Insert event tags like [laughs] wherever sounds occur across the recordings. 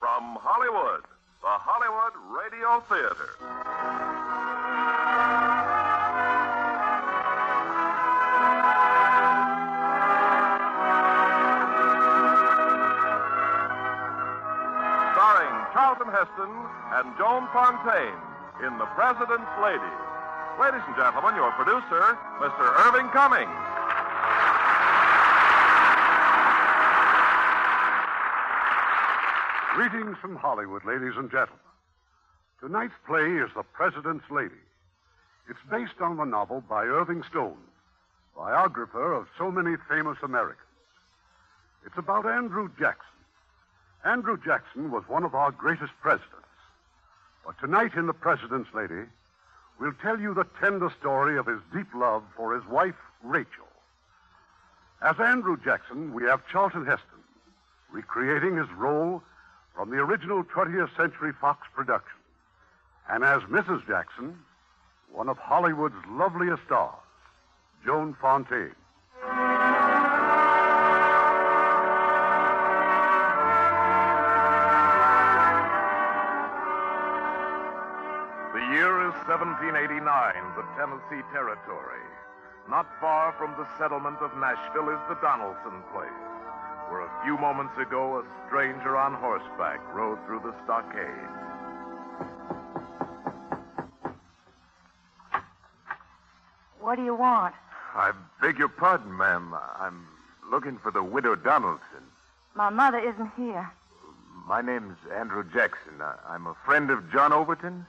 From Hollywood, the Hollywood Radio Theater. Starring Charlton Heston and Joan Fontaine in The President's Lady. Ladies and gentlemen, your producer, Mr. Irving Cummings. Greetings from Hollywood, ladies and gentlemen. Tonight's play is The President's Lady. It's based on the novel by Irving Stone, biographer of so many famous Americans. It's about Andrew Jackson. Andrew Jackson was one of our greatest presidents. But tonight in The President's Lady, we'll tell you the tender story of his deep love for his wife, Rachel. As Andrew Jackson, we have Charlton Heston, recreating his role from the original 20th Century Fox production. And as Mrs. Jackson, one of Hollywood's loveliest stars, Joan Fontaine. The year is 1789, the Tennessee Territory. Not far from the settlement of Nashville is the Donelson place, where a few moments ago a stranger on horseback rode through the stockade. What do you want? I beg your pardon, ma'am. I'm looking for the widow Donelson. My mother isn't here. My name's Andrew Jackson. I'm a friend of John Overton's.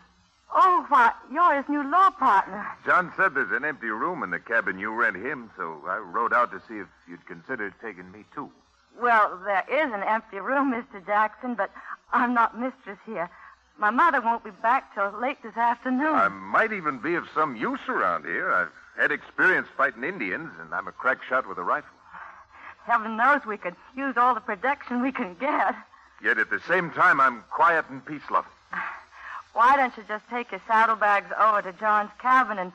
Oh, why, you're his new law partner. John said there's an empty room in the cabin you rent him, so I rode out to see if you'd consider taking me too. Well, there is an empty room, Mr. Jackson, but I'm not mistress here. My mother won't be back till late this afternoon. I might even be of some use around here. I've had experience fighting Indians, and I'm a crack shot with a rifle. Heaven knows we could use all the protection we can get. Yet at the same time, I'm quiet and peace loving. Why don't you just take your saddlebags over to John's cabin and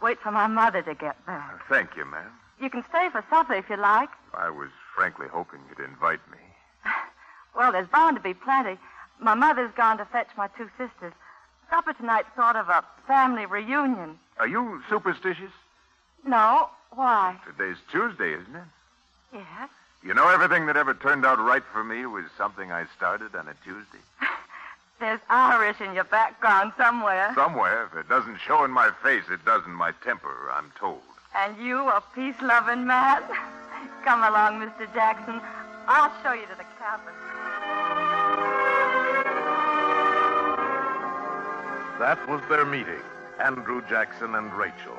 wait for my mother to get back? Thank you, ma'am. You can stay for supper if you like. I was frankly hoping you'd invite me. [sighs] Well, there's bound to be plenty. My mother's gone to fetch my two sisters. Supper tonight's sort of a family reunion. Are you superstitious? No? Why? Today's Tuesday, isn't it? Yes. You know, everything that ever turned out right for me was something I started on a Tuesday. [sighs] There's Irish in your background somewhere. Somewhere, if it doesn't show in my face, it does in my temper, I'm told. And you, a peace loving man? [laughs] Come along, Mr. Jackson. I'll show you to the cabin. That was their meeting, Andrew Jackson and Rachel.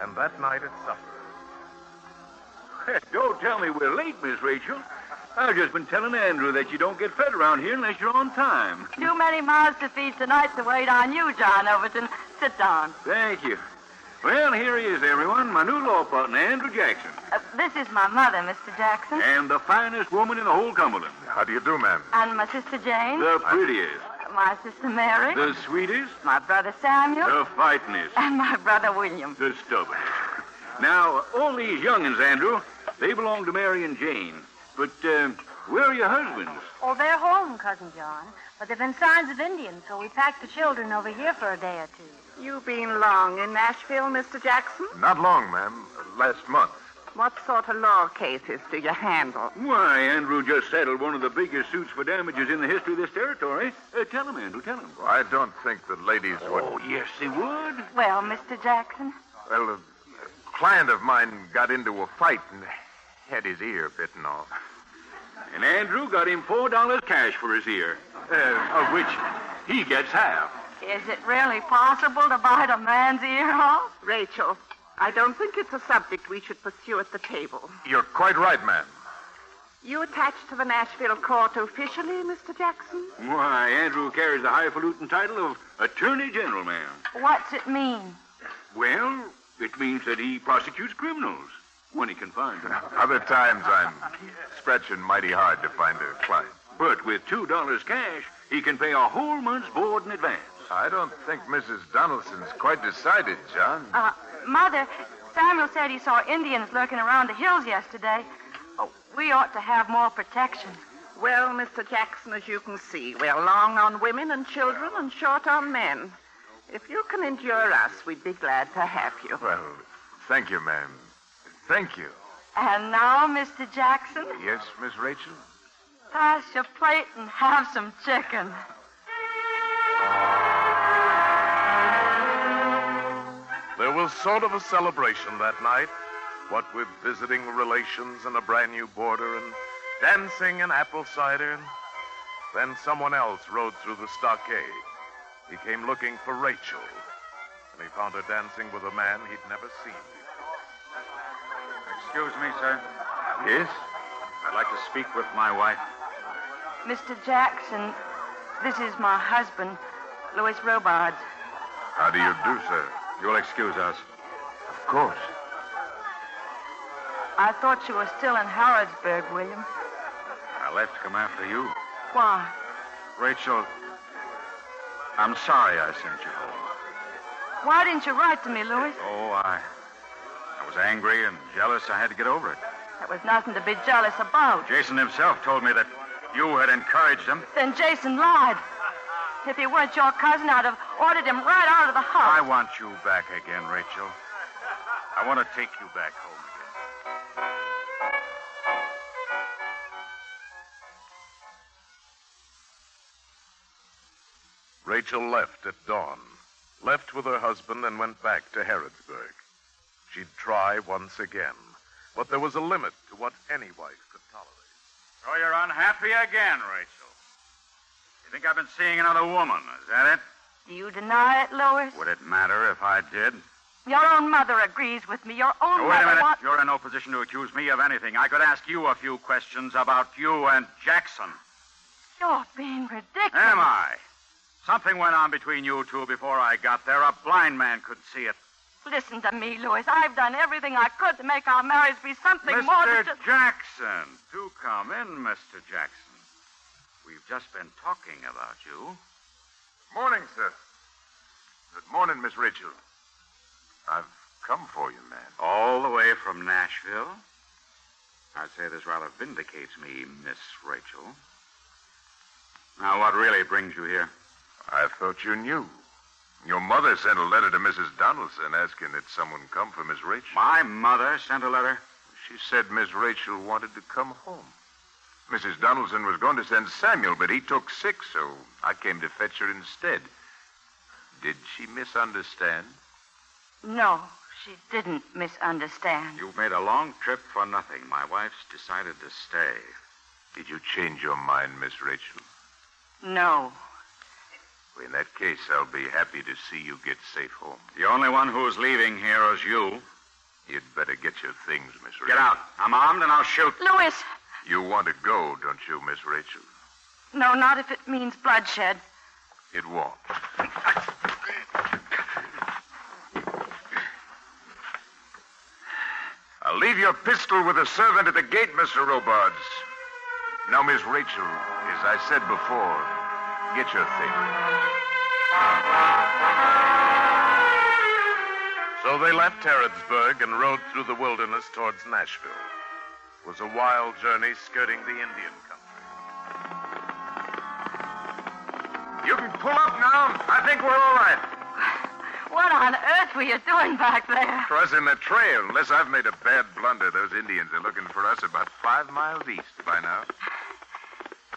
And that night at supper. Don't tell me we're late, Miss Rachel. I've just been telling Andrew that you don't get fed around here unless you're on time. Too many mouths to feed tonight to wait on you, John Overton. Sit down. Thank you. Well, here he is, everyone. My new law partner, Andrew Jackson. Uh, this is my mother, Mr. Jackson, And the finest woman in the whole Cumberland. How do you do, ma'am? and my sister Jane, The prettiest. my sister Mary, The sweetest. my brother Samuel, The fightingest. and my brother William. The stubbornest. Now, all these young'uns, Andrew, they belong to Mary and Jane. But, uh, where are your husbands? Oh, they're home, Cousin John. But there've been signs of Indians, so we packed the children over here for a day or two. You been long in Nashville, Mr. Jackson? Not long, ma'am. Last month. What sort of law cases do you handle? Why, Andrew just settled one of the biggest suits for damages in the history of this territory. Uh, tell him, Andrew, tell him. I don't think the ladies would. Oh, yes, they would. Well, Mr. Jackson, Well, a, a client of mine got into a fight and had his ear bitten off. And Andrew got him four dollars cash for his ear, uh, of which he gets half. Is it really possible to bite a man's ear off? Rachel, I don't think it's a subject we should pursue at the table. You're quite right, ma'am. You attached to the Nashville court officially, Mr. Jackson? Why, Andrew carries the highfalutin title of Attorney General, ma'am. What's it mean? Well, it means that he prosecutes criminals when he can find them. [laughs] Other times I'm stretching mighty hard to find a client. But with two dollars cash, he can pay a whole month's board in advance. I don't think Mrs. Donelson's quite decided, John. Uh, Mother, Samuel said he saw Indians lurking around the hills yesterday. Oh, we ought to have more protection. Well, Mr. Jackson, as you can see, we're long on women and children and short on men. If you can endure us, we'd be glad to have you. Well, thank you, ma'am. Thank you. And now, Mr. Jackson, Yes, Miss Rachel? pass your plate and have some chicken. There was sort of a celebration that night, what with visiting relations and a brand new boarder and dancing and apple cider. And then someone else rode through the stockade. He came looking for Rachel, and he found her dancing with a man he'd never seen before. Excuse me, sir. Yes? I'd like to speak with my wife. Mr. Jackson, this is my husband, Louis Robards. How do you do, sir? You'll excuse us. Of course. I thought you were still in Harrodsburg, William. I left to come after you. Why? Rachel, I'm sorry I sent you home. Why didn't you write to me, Louis? Oh, I. I was angry and jealous. I had to get over it. That was nothing to be jealous about. Jason himself told me that you had encouraged him. Then Jason lied. If he weren't your cousin, I'd have ordered him right out of the house. I want you back again, Rachel. I want to take you back home again. Rachel left at dawn, left with her husband, and went back to Harrodsburg. She'd try once again, but there was a limit to what any wife could tolerate. So you're unhappy again, Rachel. You think I've been seeing another woman, is that it? Do you deny it, Louis? Would it matter if I did? Your own mother agrees with me. Your own Oh, wait a mother minute. wants... You're in no position to accuse me of anything. I could ask you a few questions about you and Jackson. You're being ridiculous. Am I? Something went on between you two before I got there. A blind man could see it. Listen to me, Louis. I've done everything I could to make our marriage be something more than just. Mr. Jackson, do come in, Mr. Jackson. We've just been talking about you. Morning, sir. Good morning, Miss Rachel. I've come for you, man. All the way from Nashville? I'd say this rather vindicates me, Miss Rachel. Now, what really brings you here? I thought you knew. Your mother sent a letter to Mrs. Donelson asking that someone come for Miss Rachel. My mother sent a letter? She said Miss Rachel wanted to come home. Mrs. Donelson was going to send Samuel, but he took sick, so I came to fetch her instead. Did she misunderstand? No, she didn't misunderstand. You've made a long trip for nothing. My wife's decided to stay. Did you change your mind, Miss Rachel? No. In that case, I'll be happy to see you get safe home. The only one who's leaving here is you. You'd better get your things, Miss Rachel. Get out. I'm armed and I'll shoot. Louis! You want to go, don't you, Miss Rachel? No, not if it means bloodshed. It won't. I'll leave your pistol with the servant at the gate, Mr. Robards. Now, Miss Rachel, as I said before, get your things. So they left Harrodsburg and rode through the wilderness towards Nashville. It was a wild journey skirting the Indian country. You can pull up now. I think we're all right. What on earth were you doing back there? Crossing the trail. Unless I've made a bad blunder, those Indians are looking for us about five miles east by now.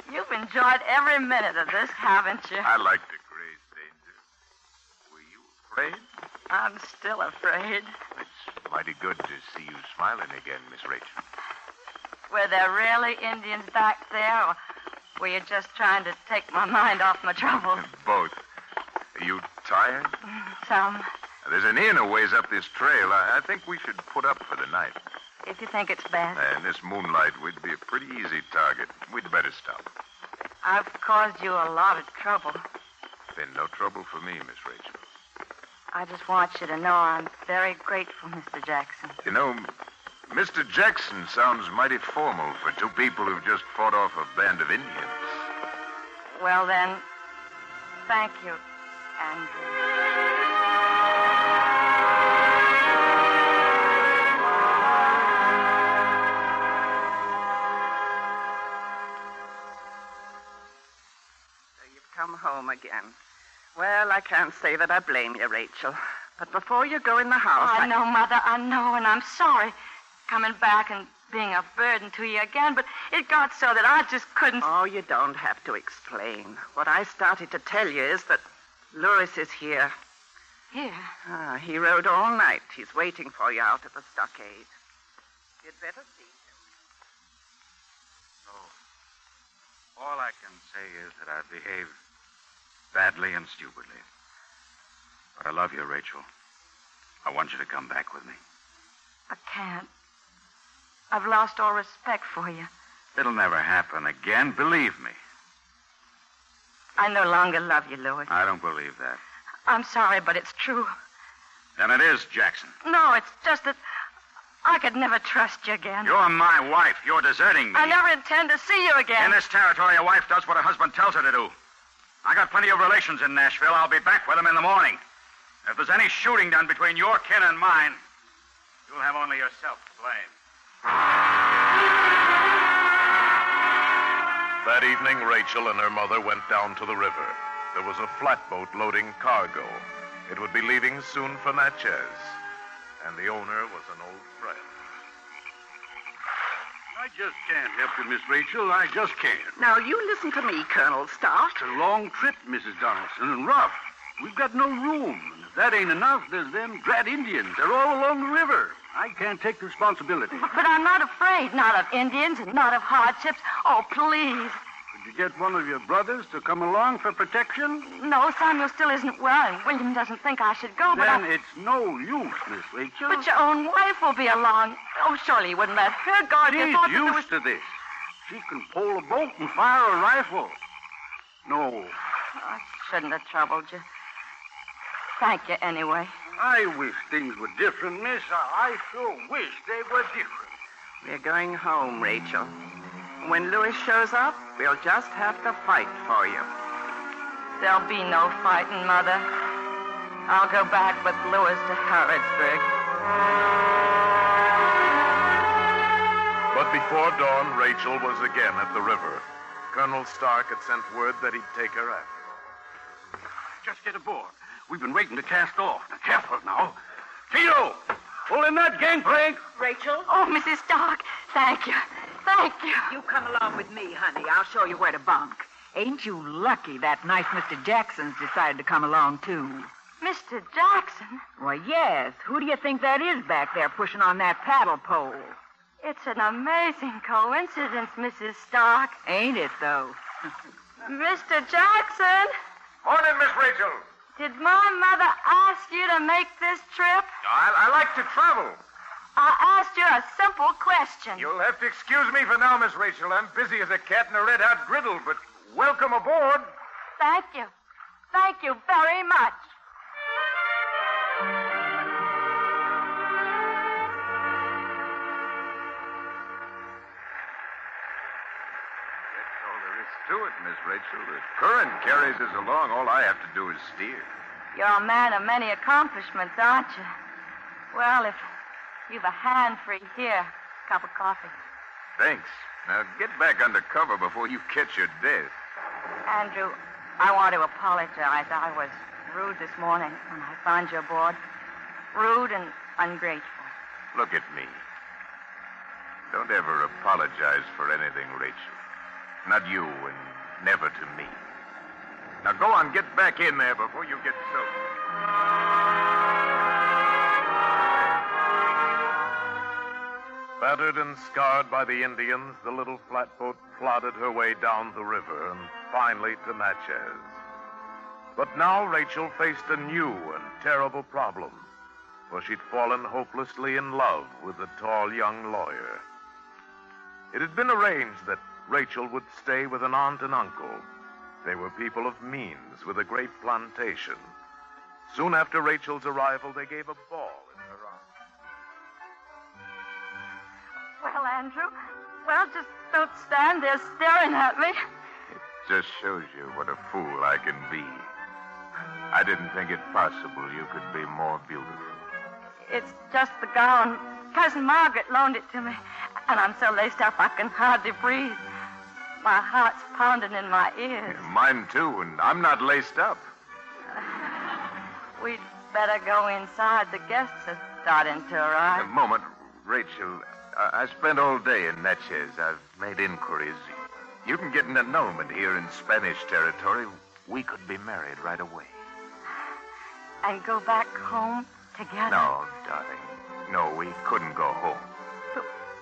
You've enjoyed every minute of this, haven't you? I like to graze danger. Were you afraid? I'm still afraid. It's mighty good to see you smiling again, Miss Rachel. Were there really Indians back there, or were you just trying to take my mind off my troubles? [laughs] Both. Are you tired? Mm, some, There's an inn a ways up this trail. I, I think we should put up for the night. if you think it's best. In this moonlight, we'd be a pretty easy target. We'd better stop. I've caused you a lot of trouble. Been no trouble for me, Miss Rachel. I just want you to know I'm very grateful, Mr. Jackson. You know, Mr. Jackson sounds mighty formal for two people who've just fought off a band of Indians. Well, then, thank you, Andrew. So you've come home again. Well, I can't say that I blame you, Rachel. But before you go in the house, oh, I know, Mother, I know, and I'm sorry coming back and being a burden to you again, but it got so that I just couldn't. Oh, you don't have to explain. What I started to tell you is that Lewis is here. Here. Ah, he rode all night. He's waiting for you out at the stockade. You'd better see. Him. No. All I can say is that I behaved badly and stupidly. But I love you, Rachel. I want you to come back with me. I can't. I've lost all respect for you. It'll never happen again, believe me. I no longer love you, Louis. I don't believe that. I'm sorry, but it's true. Then it is, Jackson. No, it's just that I could never trust you again. You're my wife. You're deserting me. I never intend to see you again. In this territory, a wife does what her husband tells her to do. I got plenty of relations in Nashville. I'll be back with them in the morning. If there's any shooting done between your kin and mine, you'll have only yourself to blame. That evening, Rachel and her mother went down to the river. There was a flatboat loading cargo. It would be leaving soon for Natchez, and the owner was an old friend. I just can't help you, Miss Rachel. I just can't. Now, you listen to me, Colonel Stark. It's a long trip, Mrs. Donelson, and rough. We've got no room. And if that ain't enough, there's them drat Indians. They're all along the river. I can't take the responsibility. [laughs] But I'm not afraid, not of Indians and not of hardships. Oh, please. Could you get one of your brothers to come along for protection? No, Samuel still isn't well, and William doesn't think I should go, but then I... it's no use, Miss Rachel. But your own wife will be along. Oh, surely you wouldn't let her go if you thought that used was... to this. She can pole a boat and fire a rifle. No, oh, I shouldn't have troubled you. Thank you anyway. I wish things were different, Miss. I, I sure wish they were different. We're going home, Rachel. When Lewis shows up, we'll just have to fight for you. There'll be no fighting, Mother. I'll go back with Lewis to Harrodsburg. But before dawn, Rachel was again at the river. Colonel Stark had sent word that he'd take her after. Just get aboard. We've been waiting to cast off. Now, careful now. Tito, pull in that gangplank. Rachel? Oh, Mrs. Stark, thank you. Thank you. You come along with me, honey. I'll show you where to bunk. Ain't you lucky that nice Mr. Jackson's decided to come along, too? Mr. Jackson? Why, yes. Who do you think that is back there pushing on that paddle pole? It's an amazing coincidence, Mrs. Stark. Ain't it, though? [laughs] Mr. Jackson, Morning, Miss Rachel. Did my mother ask you to make this trip? I, I like to travel. I asked you a simple question. You'll have to excuse me for now, Miss Rachel. I'm busy as a cat in a red hot griddle, but welcome aboard. Thank you. Thank you very much. Miss Rachel. The current carries us along. All I have to do is steer. You're a man of many accomplishments, aren't you? Well, if you've a hand free here, cup of coffee. Thanks. Now get back under cover before you catch your death. Andrew, I want to apologize. I was rude this morning when I found you aboard. Rude and ungrateful. Look at me. Don't ever apologize for anything, Rachel. Not you and never to me. Now go on, get back in there before you get soaked. Battered and scarred by the Indians, the little flatboat plodded her way down the river and finally to Natchez. But now Rachel faced a new and terrible problem, for she'd fallen hopelessly in love with the tall young lawyer. It had been arranged that Rachel would stay with an aunt and uncle. They were people of means with a great plantation. Soon after Rachel's arrival, they gave a ball in her honor. Well, Andrew, well, just don't stand there staring at me. It just shows you what a fool I can be. I didn't think it possible you could be more beautiful. It's just the gown. Cousin Margaret loaned it to me, and I'm so laced up I can hardly breathe. My heart's pounding in my ears. Mine too, and I'm not laced up. [laughs] We'd better go inside. The guests are starting to arrive. A moment, Rachel. I, I spent all day in Natchez. I've made inquiries. You can get an annulment here in Spanish territory. We could be married right away. [sighs] And go back home together. No, darling. No, we couldn't go home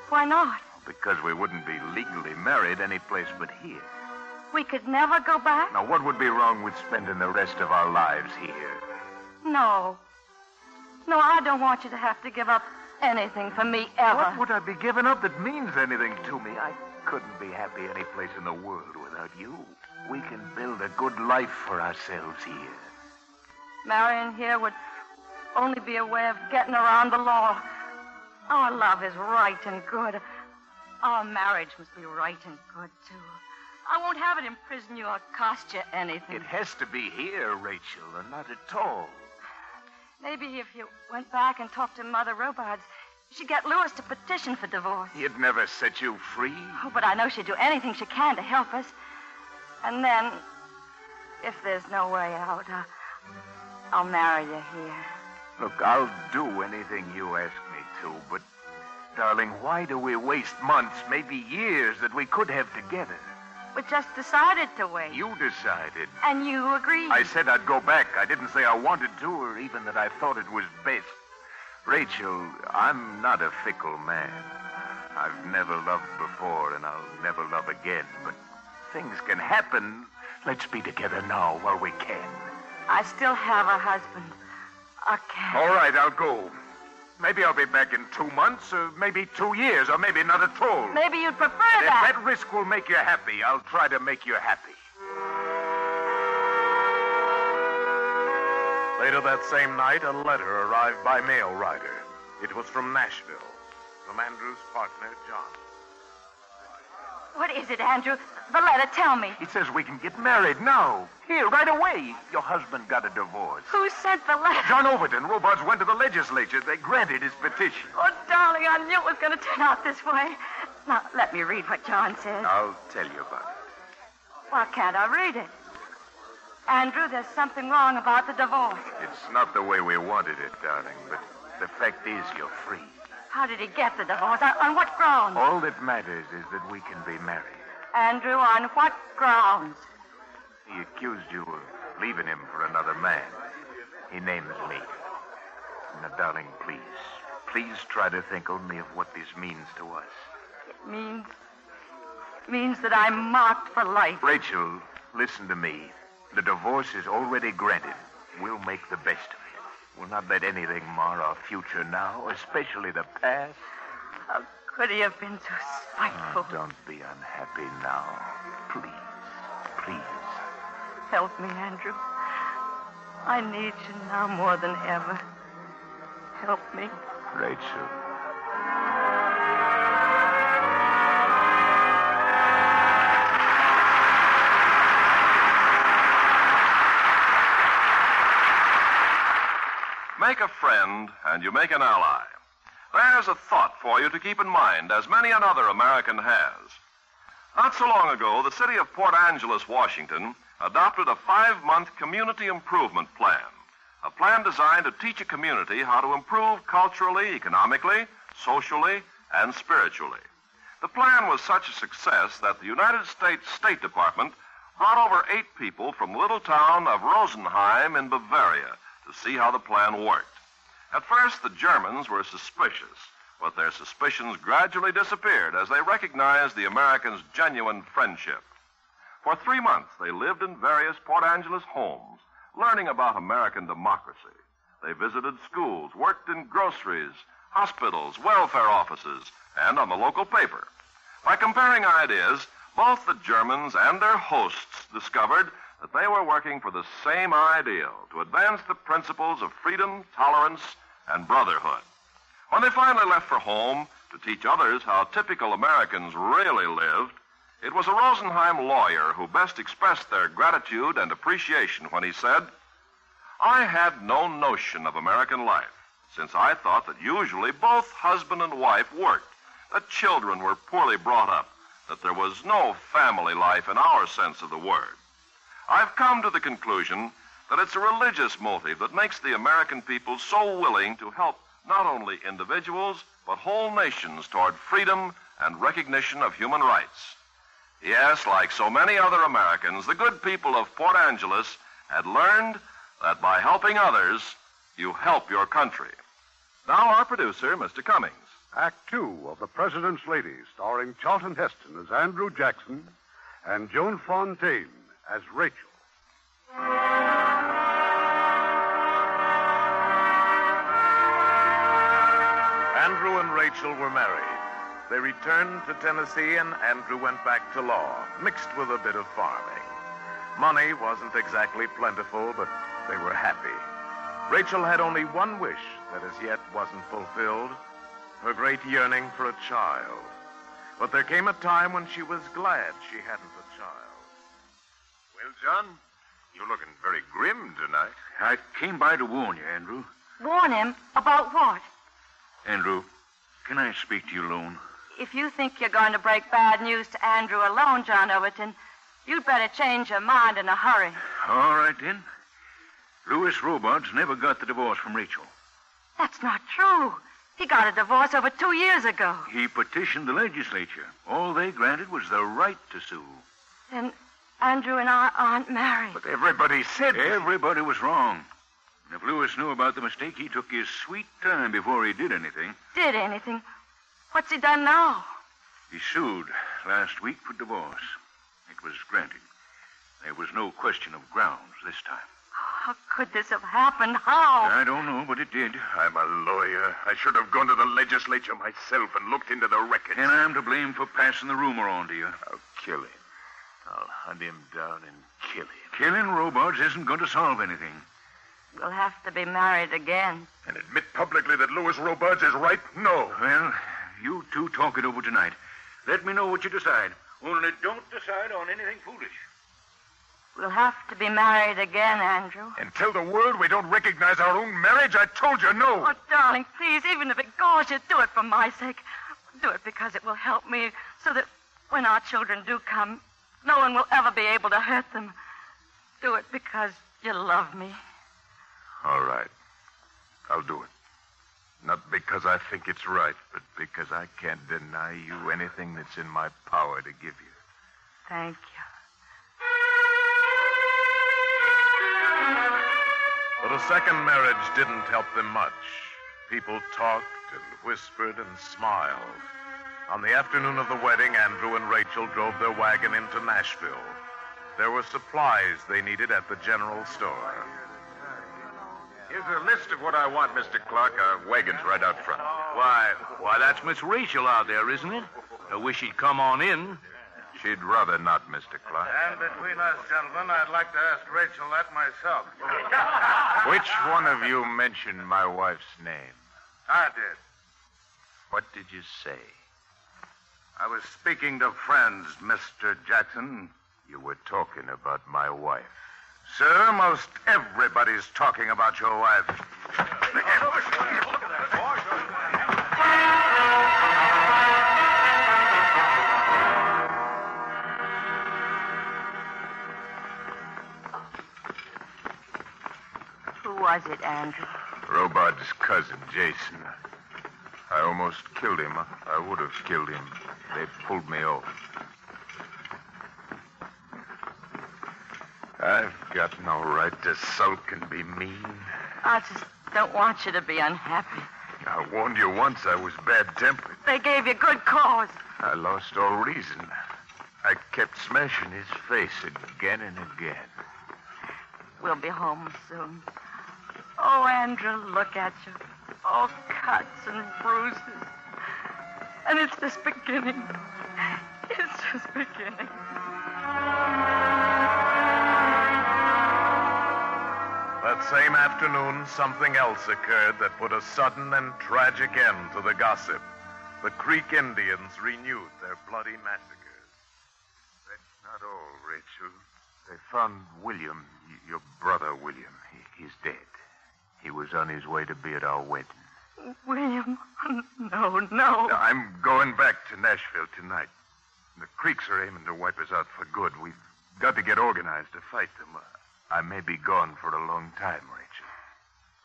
Why not? Because we wouldn't be legally married any place but here. We could never go back? Now, what would be wrong with spending the rest of our lives here? No. No, I don't want you to have to give up anything for me ever. What would I be giving up that means anything to me? I couldn't be happy any place in the world without you. We can build a good life for ourselves here. Marrying here would only be a way of getting around the law. Our love is right and good. Our marriage must be right and good, too. I won't have it imprison you or cost you anything. It has to be here, Rachel, and not at all. Maybe if you went back and talked to Mother Robards, she'd get Lewis to petition for divorce. He'd never set you free. Oh, but I know she'd do anything she can to help us. And then, if there's no way out, uh, I'll marry you here. Look, I'll do anything you ask me to, but, darling, why do we waste months, maybe years, that we could have together? We just decided to wait. You decided. And you agreed. I said I'd go back. I didn't say I wanted to or even that I thought it was best. Rachel, I'm not a fickle man. I've never loved before and I'll never love again, but things can happen. Let's be together now while we can. I still have a husband. A cat. All right, I'll go. Maybe I'll be back in two months, or maybe two years, or maybe not at all. Maybe you'd prefer If that. that risk will make you happy, I'll try to make you happy. Later that same night, a letter arrived by mail rider. It was from Nashville, from Andrew's partner, John. What is it, Andrew? The letter, tell me. It says we can get married now. Here, right away. Your husband got a divorce. Who sent the letter? John Overton. Robards went to the legislature. They granted his petition. Oh, darling, I knew it was going to turn out this way. Now, let me read what John says. I'll tell you about it. Why can't I read it? Andrew, there's something wrong about the divorce. It's not the way we wanted it, darling, but the fact is you're free. How did he get the divorce? On, on what grounds? All that matters is that we can be married. Andrew, on what grounds? He accused you of leaving him for another man. He names me. Now, darling, please, please try to think only of what this means to us. It means. means that I'm marked for life. Rachel, listen to me. The divorce is already granted. We'll make the best of it. We'll not let anything mar our future now, especially the past. How could he have been so spiteful? Oh, don't be unhappy now. Please, please. Help me, Andrew. I need you now more than ever. Help me. Rachel. Make a friend and you make an ally. There's a thought for you to keep in mind, as many another American has. Not so long ago, the city of Port Angeles, Washington, adopted a five month community improvement plan. A plan designed to teach a community how to improve culturally, economically, socially, and spiritually. The plan was such a success that the United States State Department brought over eight people from the little town of Rosenheim in Bavaria to see how the plan worked. At first, the Germans were suspicious, but their suspicions gradually disappeared as they recognized the Americans' genuine friendship. For three months, they lived in various Port Angeles homes, learning about American democracy. They visited schools, worked in groceries, hospitals, welfare offices, and on the local paper. By comparing ideas, both the Germans and their hosts discovered that they were working for the same ideal to advance the principles of freedom, tolerance, and brotherhood. When they finally left for home to teach others how typical Americans really lived, it was a Rosenheim lawyer who best expressed their gratitude and appreciation when he said, I had no notion of American life, since I thought that usually both husband and wife worked, that children were poorly brought up, that there was no family life in our sense of the word. I've come to the conclusion that it's a religious motive that makes the American people so willing to help not only individuals, but whole nations toward freedom and recognition of human rights. Yes, like so many other Americans, the good people of Port Angeles had learned that by helping others, you help your country. Now, our producer, Mr. Cummings. Act two of The President's Lady, starring Charlton Heston as Andrew Jackson and Joan Fontaine as Rachel. Andrew and Rachel were married. They returned to Tennessee, and Andrew went back to law, mixed with a bit of farming. Money wasn't exactly plentiful, but they were happy. Rachel had only one wish that as yet wasn't fulfilled her great yearning for a child. But there came a time when she was glad she hadn't a child. Well, John, you're looking very grim tonight. I came by to warn you, Andrew. Warn him about what? Andrew, can I speak to you alone? If you think you're going to break bad news to Andrew alone, John Overton, you'd better change your mind in a hurry. All right, then. Louis Robards never got the divorce from Rachel. That's not true. He got a divorce over two years ago. He petitioned the legislature. All they granted was the right to sue. Then Andrew and I aren't married. But everybody said everybody was wrong. And if Louis knew about the mistake, he took his sweet time before he did anything. Did anything? What's he done now? He sued last week for divorce. It was granted. There was no question of grounds this time. How could this have happened? How? I don't know, but it did. I'm a lawyer. I should have gone to the legislature myself and looked into the records. And I'm to blame for passing the rumor on to you. I'll kill him. I'll hunt him down and kill him. Killing Robards isn't going to solve anything. We'll have to be married again. And admit publicly that Louis Robards is right? No. Well, you two talk it over tonight. Let me know what you decide. Only don't decide on anything foolish. We'll have to be married again, Andrew. And tell the world we don't recognize our own marriage? I told you no. Oh, darling, please, even if it goes, you do it for my sake. Do it because it will help me so that when our children do come, no one will ever be able to hurt them. Do it because you love me. All right. I'll do it. Not because I think it's right, but because I can't deny you anything that's in my power to give you. Thank you. But a second marriage didn't help them much. People talked and whispered and smiled. On the afternoon of the wedding, Andrew and Rachel drove their wagon into Nashville. There were supplies they needed at the general store. Here's a list of what I want, Mr. Clark. Our wagon's right out front. Why, why, that's Miss Rachel out there, isn't it? I wish she'd come on in. She'd rather not, Mr. Clark. And between us, gentlemen, I'd like to ask Rachel that myself. [laughs] Which one of you mentioned my wife's name? I did. What did you say? I was speaking to friends, Mr. Jackson. You were talking about my wife. Sir, most everybody's talking about your wife. Who was it, Andrew? Robard's cousin, Jason. I almost killed him. I would have killed him. They pulled me off. I've got no right to sulk and be mean. I just don't want you to be unhappy. I warned you once I was bad tempered. They gave you good cause. I lost all reason. I kept smashing his face again and again. We'll be home soon. Oh, Andrew, look at you. All cuts and bruises. And it's just beginning. It's just beginning. That same afternoon, something else occurred that put a sudden and tragic end to the gossip. The Creek Indians renewed their bloody massacres. That's not all, Rachel. They found William, your brother William. He, he's dead. He was on his way to be at our wedding. William, no, no. I'm going back to Nashville tonight. The Creeks are aiming to wipe us out for good. We've got to get organized to fight them. Uh, I may be gone for a long time, Rachel.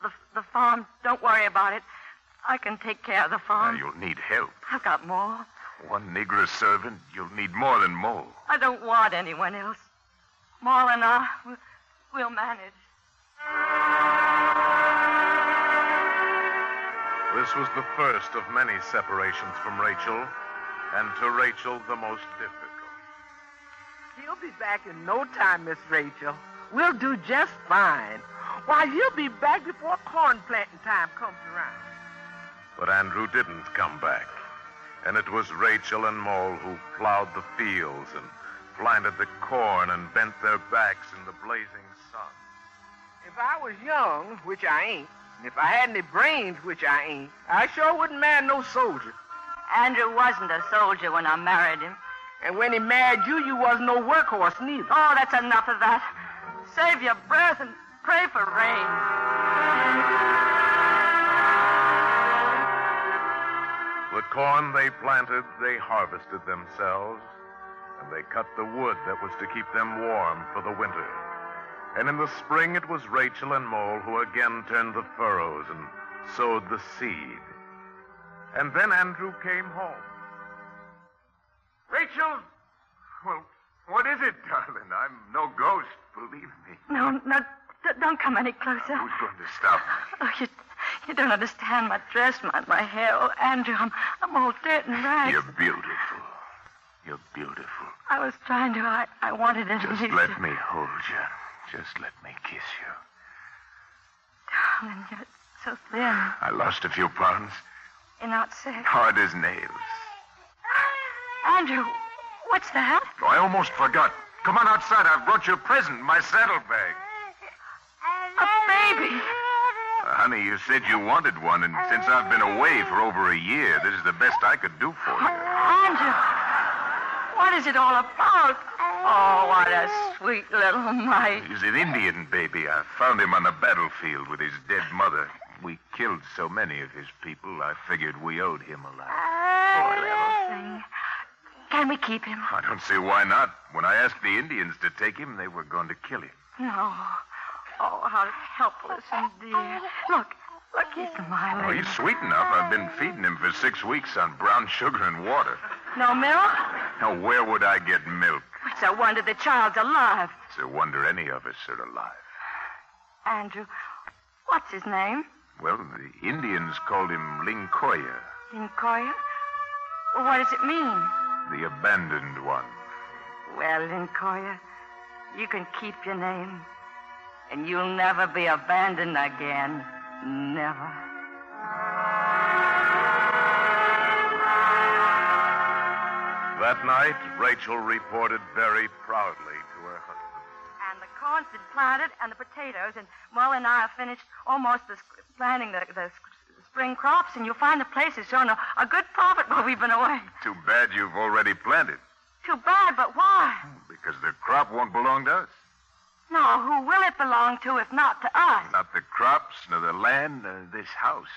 The, the farm, don't worry about it. I can take care of the Now, farm. you'll need help. I've got more. One Negro servant, you'll need more than Mo. I don't want anyone else. Moll and I, we'll, we'll manage. This was the first of many separations from Rachel, and to Rachel, the most difficult. He'll be back in no time, Miss Rachel. We'll do just fine. Why, you'll be back before corn planting time comes around. But Andrew didn't come back. And it was Rachel and Moll who plowed the fields and planted the corn and bent their backs in the blazing sun. If I was young, which I ain't, and if I had any brains, which I ain't, I sure wouldn't marry no soldier. Andrew wasn't a soldier when I married him. And when he married you, you wasn't no workhorse neither. Oh, that's enough of that. Save your breath and pray for rain. The corn they planted, they harvested themselves, and they cut the wood that was to keep them warm for the winter. And in the spring, it was Rachel and Moll who again turned the furrows and sowed the seed. And then Andrew came home. Rachel? Well, what is it, darling? I'm no ghost, believe me. No, no, d- don't come any closer. Who's going to stop me? Oh, you, you don't understand my dress, my, my hair. Oh, Andrew, I'm, I'm all dirt and rags. You're beautiful. You're beautiful. I was trying to. I, I wanted to. Just let me hold you. Just let me kiss you. Darling, you're so thin. I lost a few pounds. You're not sick. Hard as nails. Andrew, what's that? Oh, I almost forgot. Come on outside. I've brought you a present, my saddlebag. A baby. Uh, honey, you said you wanted one, and since I've been away for over a year, this is the best I could do for you. Andrew, what is it all about? Oh, what a sweet little mite. He's an Indian baby. I found him on the battlefield with his dead mother. We killed so many of his people, I figured we owed him a lot. Poor little thing. Can we keep him? I don't see why not. When I asked the Indians to take him, they were going to kill him. No. Oh, how helpless and dear. Look, look, he's smiling. Oh, he's sweet enough. I've been feeding him for six weeks on brown sugar and water. No milk? Now, where would I get milk? It's a wonder the child's alive. It's a wonder any of us are alive. Andrew, what's his name? Well, the Indians called him Lyncoya, Lyncoya? Well, what does it mean? the abandoned one. Well, Lyncoya, you can keep your name. And you'll never be abandoned again. Never. That night, Rachel reported very proudly to her husband. And the corn's been planted, and the potatoes, and Moll and I have finished almost the, sc- planting the, the spring crops, and you'll find the place has shown a, a good profit while we've been away. Too bad you've already planted, Too bad, but why? Oh, because the crop won't belong to us. No, who will it belong to if not to us? Not the crops, nor the land, nor this house.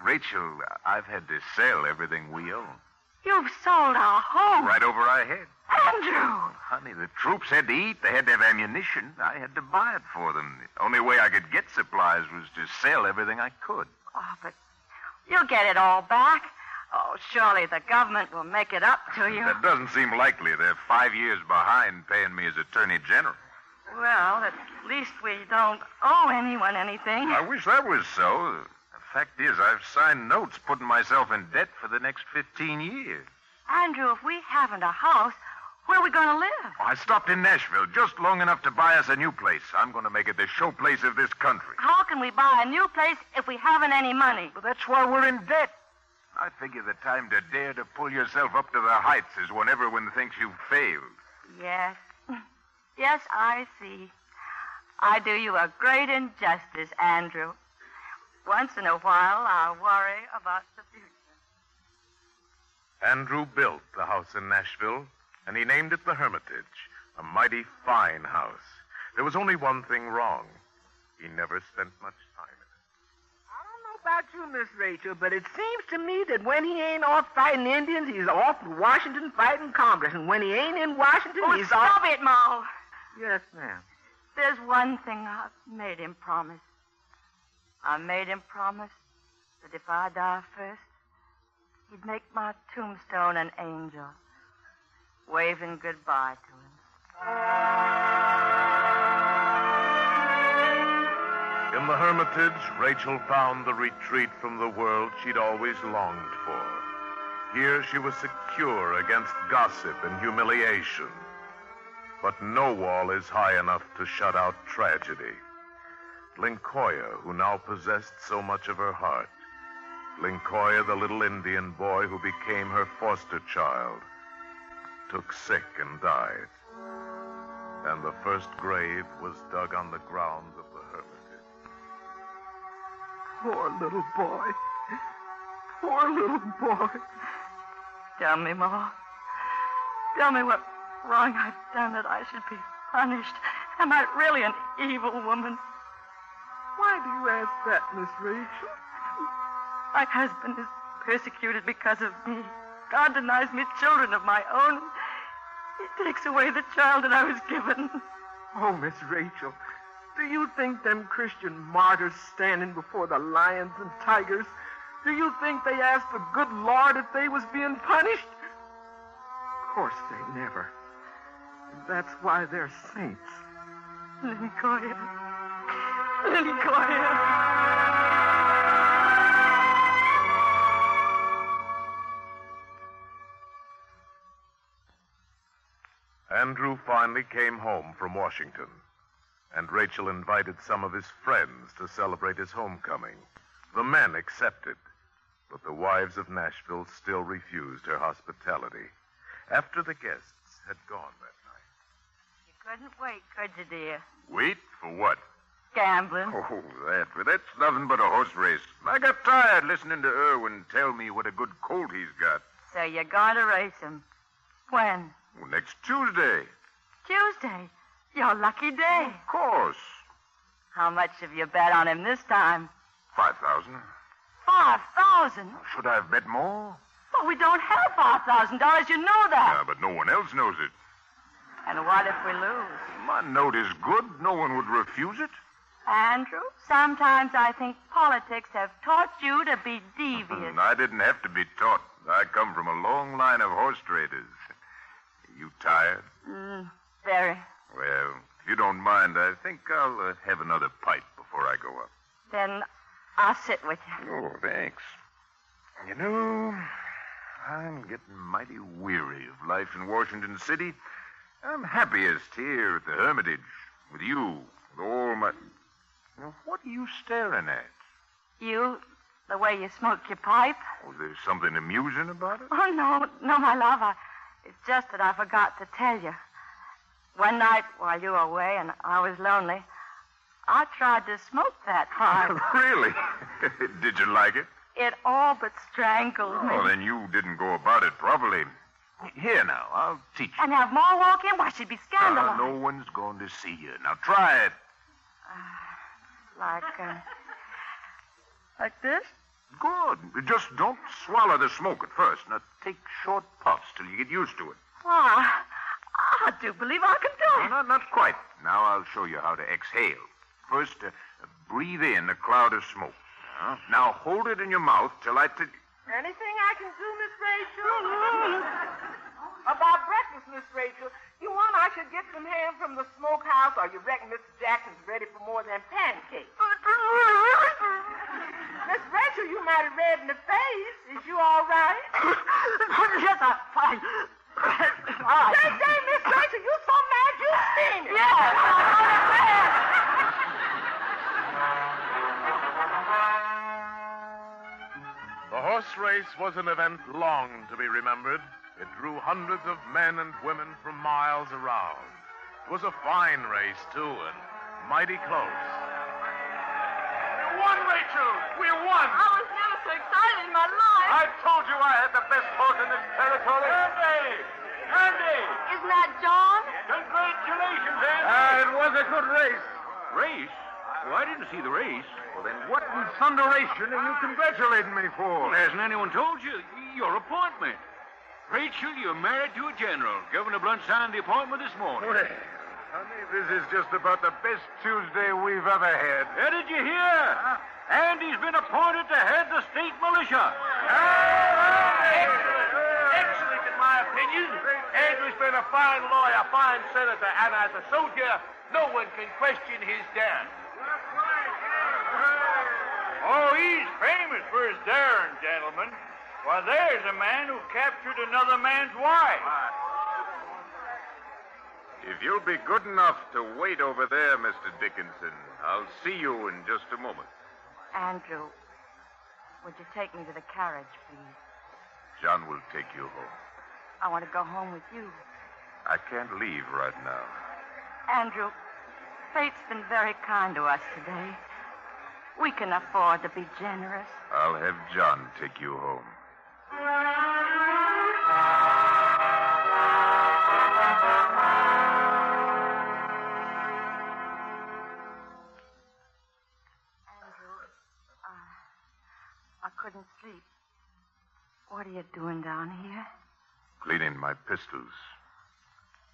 Rachel, I've had to sell everything we own. You've sold our home. Right over our head. Andrew! Honey, the troops had to eat. They had to have ammunition. I had to buy it for them. The only way I could get supplies was to sell everything I could. Oh, but you'll get it all back. Oh, surely the government will make it up to you. That doesn't seem likely. They're five years behind paying me as Attorney General. Well, at least we don't owe anyone anything. I wish that was so. Fact is, I've signed notes putting myself in debt for the next 15 years. Andrew, if we haven't a house, where are we going to live? I stopped in Nashville just long enough to buy us a new place. I'm going to make it the showplace of this country. How can we buy a new place if we haven't any money? Well, that's why we're in debt. I figure the time to dare to pull yourself up to the heights is when everyone thinks you've failed. Yes. [laughs] Yes, I see. I do you a great injustice, Andrew. Once in a while, I worry about the future. Andrew built the house in Nashville, and he named it the Hermitage, a mighty fine house. There was only one thing wrong. He never spent much time in it. I don't know about you, Miss Rachel, but it seems to me that when he ain't off fighting Indians, he's off in Washington fighting Congress. And when he ain't in Washington, Oh, he's stop off. it, Mo. Yes, ma'am. There's one thing I've made him promise. I made him promise that if I die first, he'd make my tombstone an angel, waving goodbye to him. In the Hermitage, Rachel found the retreat from the world she'd always longed for. Here she was secure against gossip and humiliation. But no wall is high enough to shut out tragedy. Lyncoya, who now possessed so much of her heart, Lyncoya, the little Indian boy who became her foster child, took sick and died. And the first grave was dug on the grounds of the hermitage. Poor little boy. Poor little boy. Tell me, Ma. Tell me what wrong I've done that I should be punished. Am I really an evil woman? Why do you ask that, Miss Rachel? My husband is persecuted because of me. God denies me children of my own. He takes away the child that I was given. Oh, Miss Rachel, do you think them Christian martyrs standing before the lions and tigers, do you think they asked the good Lord if they was being punished? Of course they never. That's why they're saints. Lyncoya. Lyncoya. Andrew finally came home from Washington, and Rachel invited some of his friends to celebrate his homecoming. The men accepted, but the wives of Nashville still refused her hospitality. After the guests had gone that night. You couldn't wait, could you, dear? Wait for what? Gambling. Oh, that. But that's nothing but a horse race. I got tired listening to Irwin tell me what a good colt he's got. So you're going to race him. When? Well, next Tuesday. Tuesday. Your lucky day. Of course. How much have you bet on him this time? Five thousand. Five thousand. Should I have bet more? Well, we don't have five thousand dollars. You know that. Yeah, but no one else knows it. And what if we lose? My note is good. No one would refuse it. Andrew, sometimes I think politics have taught you to be devious. [laughs] I didn't have to be taught. I come from a long line of horse traders. You tired? Mm, very. Well, if you don't mind, I think I'll uh, have another pipe before I go up. Then I'll sit with you. Oh, thanks. You know, I'm getting mighty weary of life in Washington City. I'm happiest here at the Hermitage with you, with all my. Now, what are you staring at? You, the way you smoke your pipe? Oh, there's something amusing about it? Oh, no, no, my love. I, it's just that I forgot to tell you. One night while you were away and I was lonely, I tried to smoke that pipe. [laughs] really? [laughs] Did you like it? it all but strangled me. Oh, then you didn't go about it properly. Here now, I'll teach you. And have more walk in? Why, she'd be scandalized. no one's going to see you. Now try it. Ah. Like, uh, like this? Good. Just don't swallow the smoke at first. Now, take short puffs till you get used to it. Oh, I do believe I can do No, it. not, not quite. Now I'll show you how to exhale. First, uh, breathe in a cloud of smoke. Now, now hold it in your mouth till I tell Anything I can do, Miss Rachel? [laughs] About breakfast, Miss Rachel. You should get some ham from the smokehouse, or you reckon Mr. Jackson's ready for more than pancakes? [laughs] Miss Rachel, you might have red in the face. Is you all right? [laughs] yes, I'm fine. All right. Say, say, Miss Rachel, you so mad you steaming. Yes, The horse race was an event long to be remembered. It drew hundreds of men and women from miles around. It was a fine race, too, and mighty close. We won, Rachel! We won! I was never so excited in my life. I told you I had the best horse in this territory. Andy! Andy! Isn't that John? Congratulations, Andy! Uh, it was a good race. Race? Well, I didn't see the race. Well, then what in thunderation are you congratulating me for? Well, hasn't anyone told you? Your appointment. Rachel, you're married to a general. Governor Blount signed the appointment this morning. Well, honey, this is just about the best Tuesday we've ever had. Hey, did you hear? Andy's been appointed to head the state militia. Excellent! Excellent, in my opinion. Andrew's been a fine lawyer, a fine senator, and as a soldier, no one can question his daring. Oh, he's famous for his daring, gentlemen. Why, there's a man who captured another man's wife. If you'll be good enough to wait over there, Mr. Dickinson, I'll see you in just a moment. Andrew, would you take me to the carriage, please? John will take you home. I want to go home with you. I can't leave right now. Andrew, fate's been very kind to us today. We can afford to be generous. I'll have John take you home. What are you doing down here? Cleaning my pistols.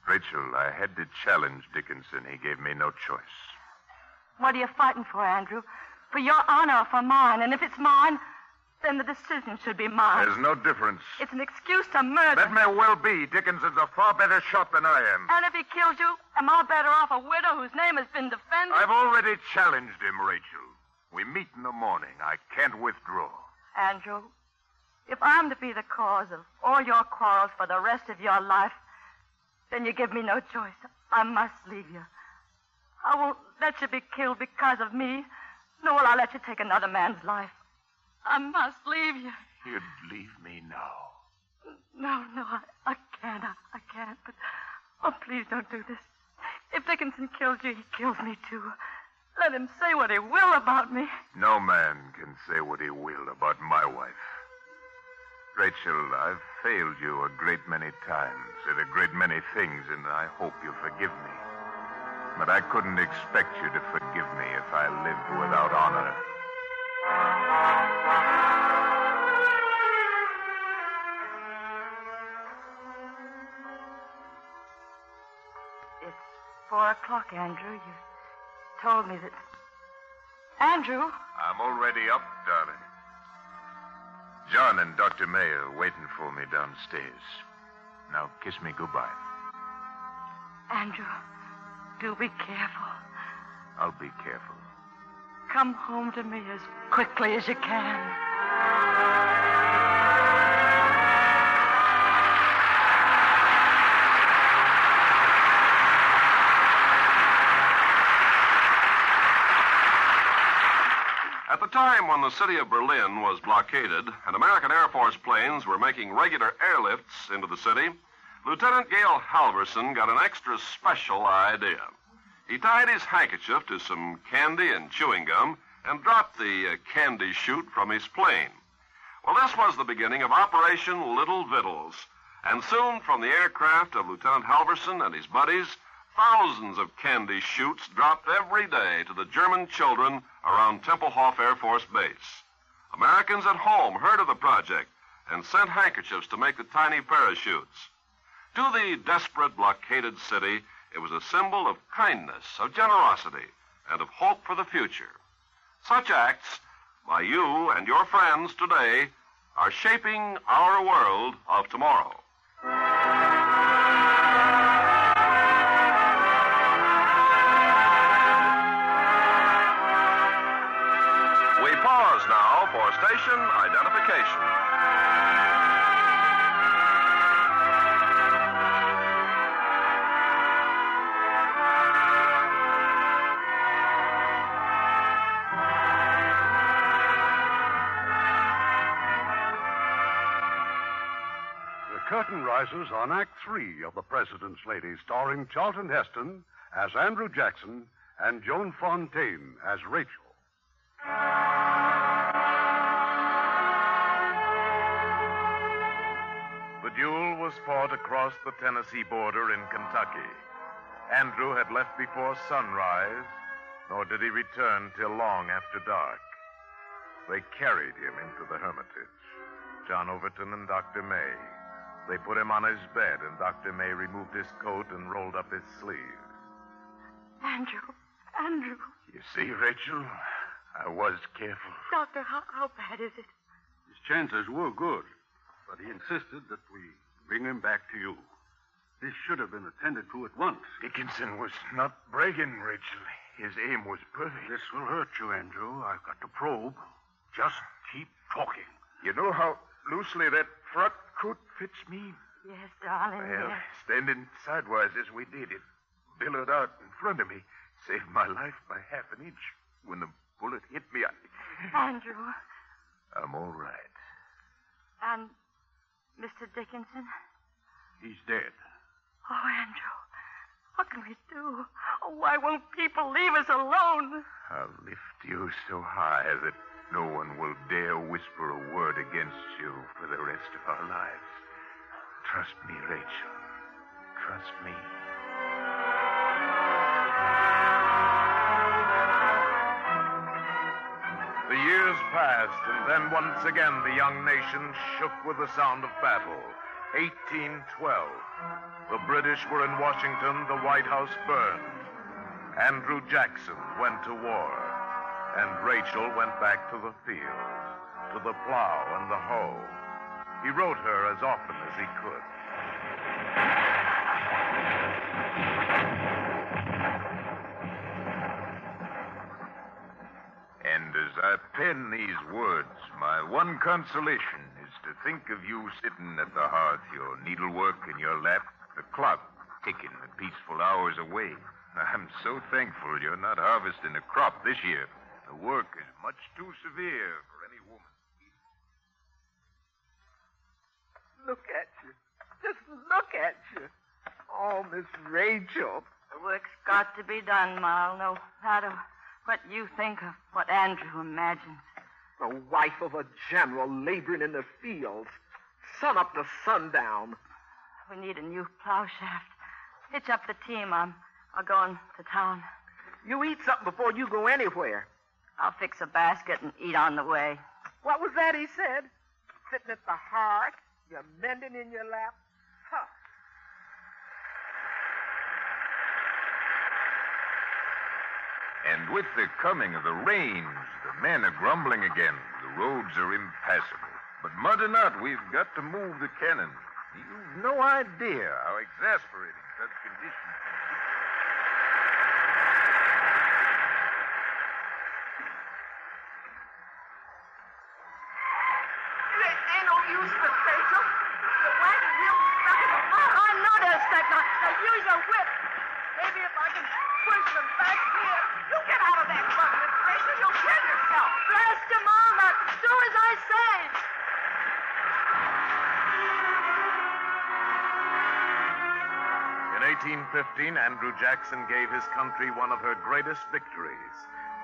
Rachel, I had to challenge Dickinson. He gave me no choice. What are you fighting for, Andrew? For your honor or for mine? And if it's mine, then the decision should be mine. There's no difference. It's an excuse to murder. That may well be. Dickinson's a far better shot than I am. And if he kills you, am I better off a widow whose name has been defended? I've already challenged him, Rachel. We meet in the morning. I can't withdraw. Andrew, if I'm to be the cause of all your quarrels for the rest of your life, then you give me no choice. I must leave you. I won't let you be killed because of me, nor will I let you take another man's life. I must leave you. You'd leave me now. No, no, I, I can't. I, I can't. But, oh, please don't do this. If Dickinson kills you, he kills me too. Let him say what he will about me. No man can say what he will about my wife. Rachel, I've failed you a great many times, said a great many things, and I hope you forgive me. But I couldn't expect you to forgive me if I lived without honor. It's four o'clock, Andrew. You told me that. Andrew? I'm already up, darling. John and Dr. May are waiting for me downstairs. Now kiss me goodbye. Andrew, do be careful. I'll be careful. Come home to me as quickly as you can. At the time when the city of Berlin was blockaded and American Air Force planes were making regular airlifts into the city, Lieutenant Gail Halvorsen got an extra special idea. He tied his handkerchief to some candy and chewing gum and dropped the uh, candy chute from his plane. Well, this was the beginning of Operation Little Vittles, and soon from the aircraft of Lieutenant Halvorsen and his buddies, thousands of candy chutes dropped every day to the German children around Tempelhof Air Force Base. Americans at home heard of the project and sent handkerchiefs to make the tiny parachutes. To the desperate, blockaded city, it was a symbol of kindness, of generosity, and of hope for the future. Such acts, by you and your friends today, are shaping our world of tomorrow. We pause now for station identification. Curtain on Act Three of The President's Lady, starring Charlton Heston as Andrew Jackson and Joan Fontaine as Rachel. The duel was fought across the Tennessee border in Kentucky. Andrew had left before sunrise, nor did he return till long after dark. They carried him into the hermitage. John Overton and Dr. May. They put him on his bed, and Dr. May removed his coat and rolled up his sleeves. Andrew, Andrew. You see, Rachel, I was careful. Doctor, how, how bad is it? His chances were good, but he insisted that we bring him back to you. This should have been attended to at once. Dickinson was not bragging, Rachel. His aim was perfect. This will hurt you, Andrew. I've got to probe. Just keep talking. You know how loosely that frock coat fits me? Yes, darling. Well, yes. standing sidewise as we did, it billowed out in front of me, saved my life by half an inch. When the bullet hit me, I. Andrew. I'm all right. And Mr. Dickinson? He's dead. Oh, Andrew. What can we do? Oh, why won't people leave us alone? I'll lift you so high that no one will dare whisper a word against you for the rest of our lives. Trust me, Rachel. Trust me. The years passed, and then once again the young nation shook with the sound of battle. 1812. The British were in Washington, the White House burned. Andrew Jackson went to war, and Rachel went back to the field, to the plow and the hoe. He wrote her as often as he could. And as I pen these words, my one consolation is to think of you sitting at the hearth, your needlework in your lap, the clock ticking the peaceful hours away. I'm so thankful you're not harvesting a crop this year. The work is much too severe for any woman. Look at you. Just look at you. Oh, Miss Rachel. The work's got to be done, Moll, no matter what you think of what Andrew imagines. The wife of a general laboring in the fields, sun up to sundown. We need a new plow shaft. Hitch up the team. I'm, I'm going to town. You eat something before you go anywhere. I'll fix a basket and eat on the way. What was that he said? Sitting at the hearth, you're mending in your lap. Huh. And with the coming of the rains, the men are grumbling again. The roads are impassable. But mud or not, we've got to move the cannon. You've no idea how exasperating such conditions can be. 1815, Andrew Jackson gave his country one of her greatest victories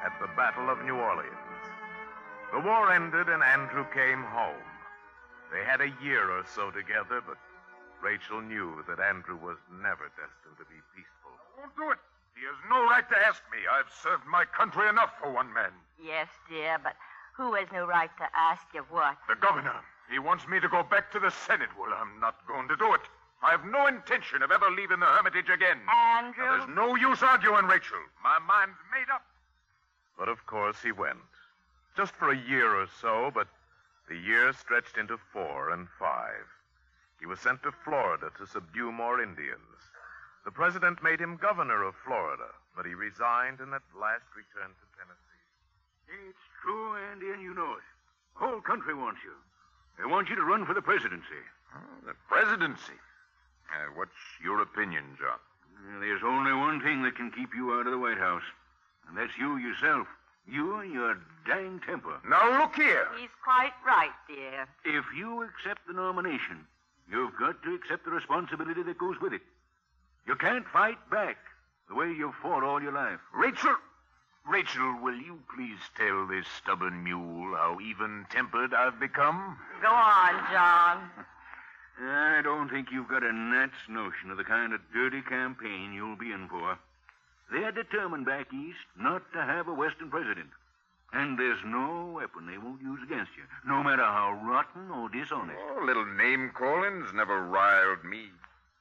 at the Battle of New Orleans. The war ended and Andrew came home. They had a year or so together, but Rachel knew that Andrew was never destined to be peaceful. Won't do it. He has no right to ask me. I've served my country enough for one man. Yes, dear, but Who has no right to ask you what? The governor. He wants me to go back to the Senate. Well, I'm not going to do it. I have no intention of ever leaving the Hermitage again. Andrew? Now, there's no use arguing, Rachel. My mind's made up. But of course he went. Just for a year or so, but the year stretched into four and five. He was sent to Florida to subdue more Indians. The president made him governor of Florida, but he resigned and at last returned to Tennessee. It's true, Andy, and you know it. The whole country wants you. They want you to run for the presidency. Oh, the presidency? Uh, what's your opinion, John? There's only one thing that can keep you out of the White House, and that's you yourself. You and your dang temper. Now, look here. He's quite right, dear. If you accept the nomination, you've got to accept the responsibility that goes with it. You can't fight back the way you've fought all your life. Rachel, Rachel, will you please tell this stubborn mule how even tempered I've become? Go on, John. I don't think you've got a gnat's notion of the kind of dirty campaign you'll be in for. They're determined back east not to have a Western president. And there's no weapon they won't use against you, no matter how rotten or dishonest. Oh, little name calling's never riled me.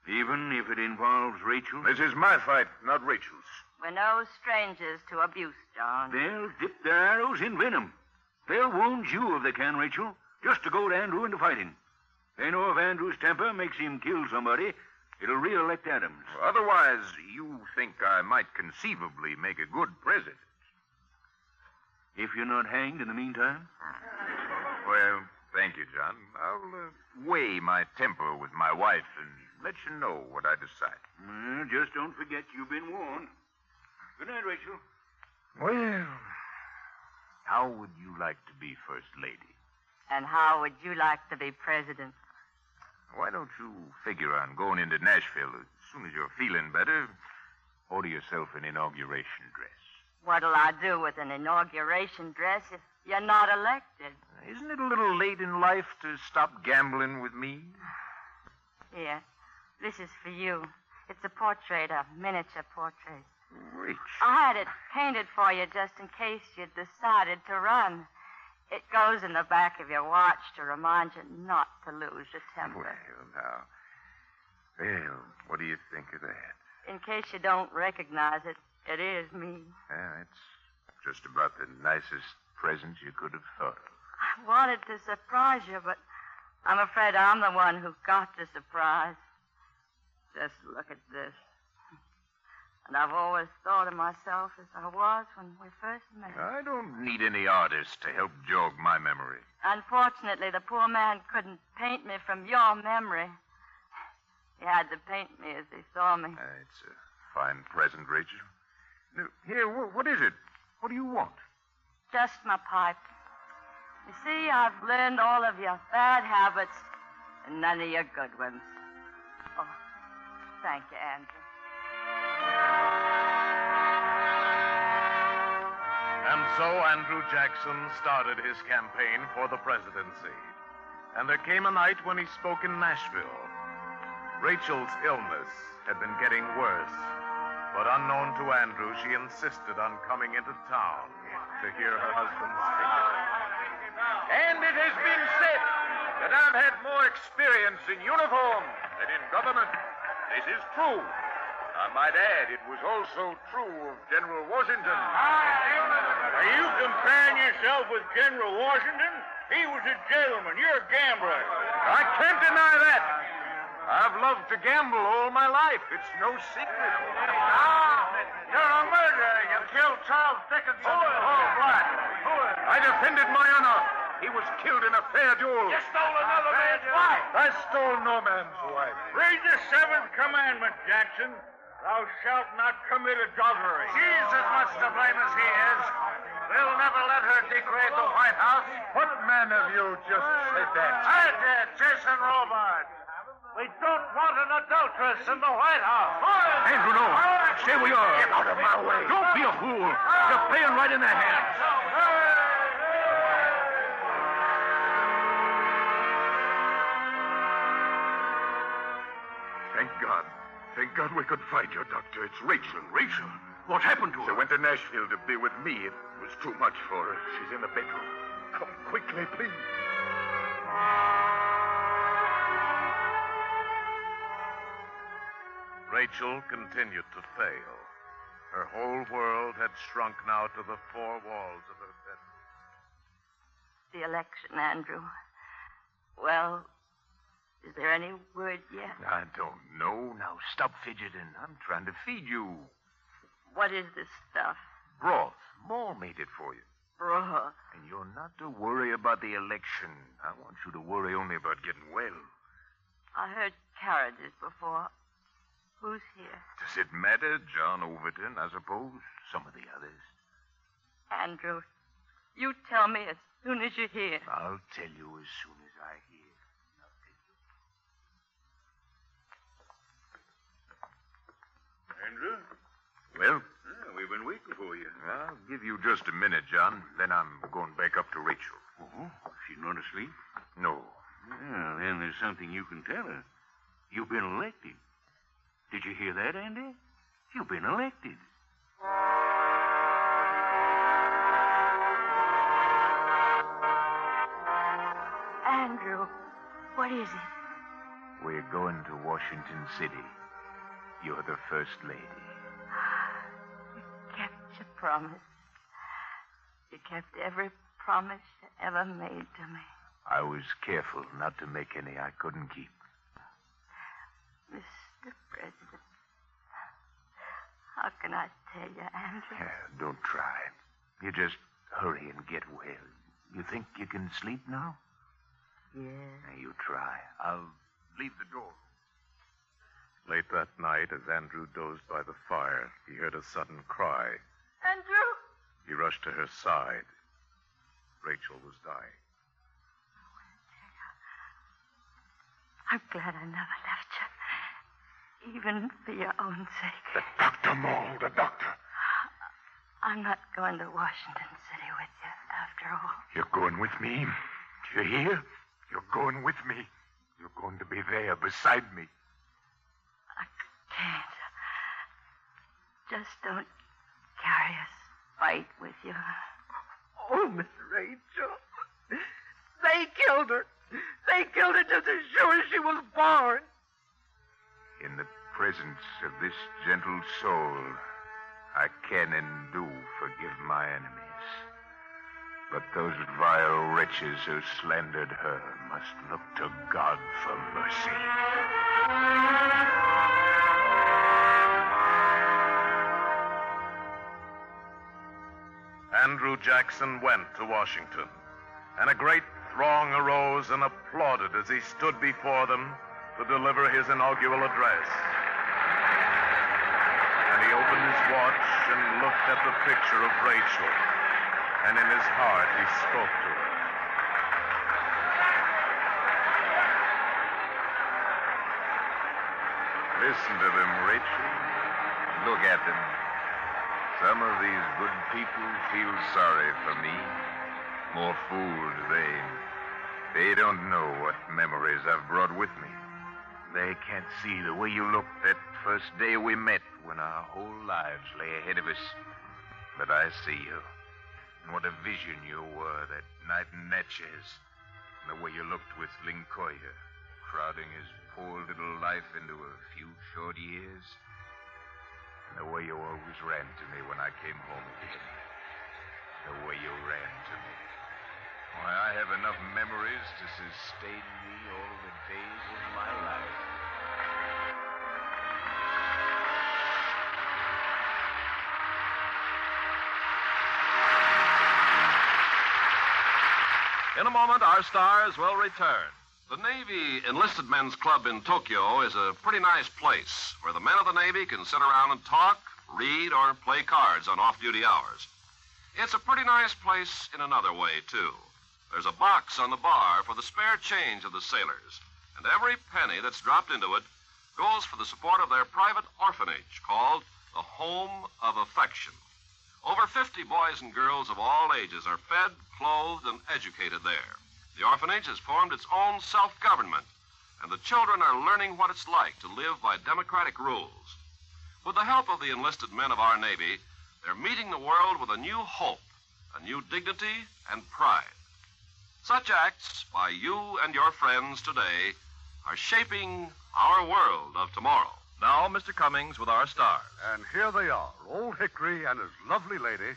Even if it involves Rachel? This is my fight, not Rachel's. We're no strangers to abuse, John. They'll dip their arrows in venom. They'll wound you if they can, Rachel, just to goad Andrew into fighting. They know if Andrew's temper makes him kill somebody, it'll re-elect Adams. Otherwise, you think I might conceivably make a good president. If you're not hanged in the meantime? Well, thank you, John. I'll uh, weigh my temper with my wife and let you know what I decide. Well, just don't forget you've been warned. Good night, Rachel. Well, how would you like to be First Lady? And how would you like to be president? Why don't you figure on going into Nashville as soon as you're feeling better? Order yourself an inauguration dress. What'll I do with an inauguration dress if you're not elected? Isn't it a little late in life to stop gambling with me? Here, this is for you. It's a portrait, a miniature portrait. Rich. I had it painted for you just in case you'd decided to run. It goes in the back of your watch to remind you not to lose your temper. Well, now. Well, what do you think of that? In case you don't recognize it, it is me. Yeah, it's just about the nicest present you could have thought of. I wanted to surprise you, but I'm afraid I'm the one who got the surprise. Just look at this. And I've always thought of myself as I was when we first met. I don't need any artist to help jog my memory. Unfortunately, the poor man couldn't paint me from your memory. He had to paint me as he saw me. Uh, it's a fine present, Rachel. Now, Here, wh- what is it? What do you want? Just my pipe. You see, I've learned all of your bad habits and none of your good ones. Oh, thank you, Andrew. And so Andrew Jackson started his campaign for the presidency. And there came a night when he spoke in Nashville. Rachel's illness had been getting worse, but unknown to Andrew, she insisted on coming into town to hear her husband speak. And it has been said that I've had more experience in uniform than in government. This is true. I might add, it was also true of General Washington. Are you comparing yourself with General Washington? He was a gentleman. You're a gambler. I can't deny that. I've loved to gamble all my life. It's no secret. Ah, you're a murderer. You killed Charles Dickinson in cold blood. I defended my honor. He was killed in a fair duel. You stole another man's wife. I stole no man's wife. Read the seventh commandment, Jackson. Thou shalt not commit adultery. She's as much to blame as he is. They'll never let her degrade the White House. What man of you just said that? I did, Jason Robart. We don't want an adulteress in the White House. Andrew, no. Stay where you are. Get out of my way. Don't be a fool. You're playing right in their hands. Thank God we could find your doctor. It's Rachel. Rachel? What happened to her? She went to Nashville to be with me. It was too much for her. She's in the bedroom. Come quickly, please. Rachel continued to fail. Her whole world had shrunk now to the four walls of her bedroom. The election, Andrew. Well, is there any word yet? I don't know. Now stop fidgeting. I'm trying to feed you. What is this stuff? Broth. Moll made it for you. Broth. And you're not to worry about the election. I want you to worry only about getting well. I heard carriages before. Who's here? Does it matter? John Overton, I suppose. Some of the others. Andrew, you tell me as soon as you hear. I'll tell you as soon as I hear. Andrew? Well? Yeah, we've been waiting for you. I'll give you just a minute, John. Then I'm going back up to Rachel. Oh, she's not asleep? No. Well, then there's something you can tell her. You've been elected. Did you hear that, Andy? You've been elected. Andrew, what is it? We're going to Washington City. You're the first lady. You kept your promise. You kept every promise you ever made to me. I was careful not to make any I couldn't keep. Mr. President, how can I tell you, Andrew? Yeah, don't try. You just hurry and get well. You think you can sleep now? Yeah. Now, you try. I'll leave the door. Late that night, as Andrew dozed by the fire, he heard a sudden cry. Andrew! He rushed to her side. Rachel was dying. I'm glad I never left you. Even for your own sake. The Dr. Moll, the doctor. I'm not going to Washington City with you after all. You're going with me. Do you hear? You're going with me. You're going to be there beside me. Can't. Just don't carry a spite with you. Oh, Miss Rachel. They killed her. They killed her just as sure as she was born. In the presence of this gentle soul, I can and do forgive my enemies. But those vile wretches who slandered her must look to God for mercy. Andrew Jackson went to Washington, and a great throng arose and applauded as he stood before them to deliver his inaugural address. And he opened his watch and looked at the picture of Rachel, and in his heart he spoke to her. Listen to them, Rachel. Look at them. Some of these good people feel sorry for me. More fools they. They don't know what memories I've brought with me. They can't see the way you looked that first day we met when our whole lives lay ahead of us. But I see you. And what a vision you were that night in Natchez. And the way you looked with Lyncoya, crowding his poor little life into a few short years. The way you always ran to me when I came home again. The way you ran to me. Why, I have enough memories to sustain me all the days of my life. In a moment, our stars will return. The Navy Enlisted Men's Club in Tokyo is a pretty nice place where the men of the Navy can sit around and talk, read, or play cards on off duty hours. It's a pretty nice place in another way, too. There's a box on the bar for the spare change of the sailors, and every penny that's dropped into it goes for the support of their private orphanage called the Home of Affection. Over 50 boys and girls of all ages are fed, clothed, and educated there. The orphanage has formed its own self government, and the children are learning what it's like to live by democratic rules. With the help of the enlisted men of our Navy, they're meeting the world with a new hope, a new dignity, and pride. Such acts by you and your friends today are shaping our world of tomorrow. Now, Mr. Cummings with our stars. And here they are Old Hickory and his lovely lady,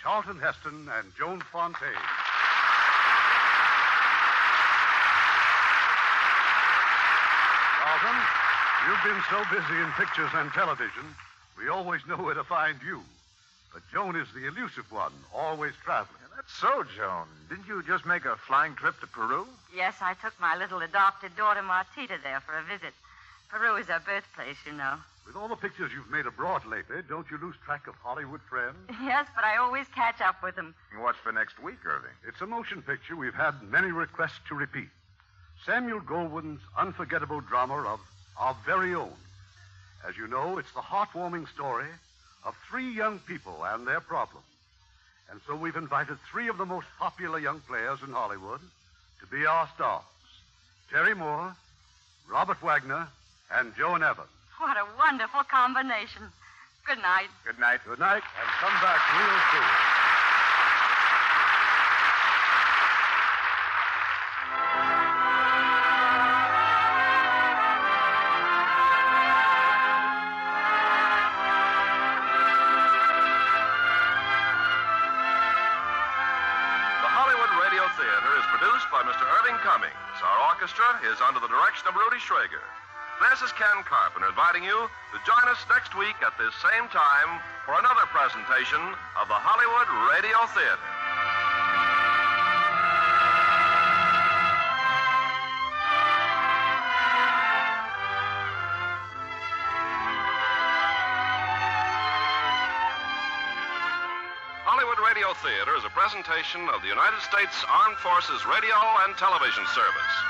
Charlton Heston and Joan Fontaine. Charlton, you've been so busy in pictures and television, we always know where to find you. But Joan is the elusive one, always traveling. That's so, Joan. Didn't you just make a flying trip to Peru? Yes, I took my little adopted daughter Martita there for a visit. Peru is her birthplace, you know. With all the pictures you've made abroad lately, don't you lose track of Hollywood friends? [laughs] Yes, but I always catch up with them. What's for next week, Irving? It's a motion picture we've had many requests to repeat. Samuel Goldwyn's unforgettable drama of Our Very Own. As you know, it's the heartwarming story of three young people and their problems. And so we've invited three of the most popular young players in Hollywood to be our stars Terry Moore, Robert Wagner, and Joan Evans. What a wonderful combination. Good night. Good night. Good night, and come back real soon. Is under the direction of Rudy Schrager. This is Ken Carpenter inviting you to join us next week at this same time for another presentation of the Hollywood Radio Theater. Hollywood Radio Theater is a presentation of the United States Armed Forces Radio and Television Service.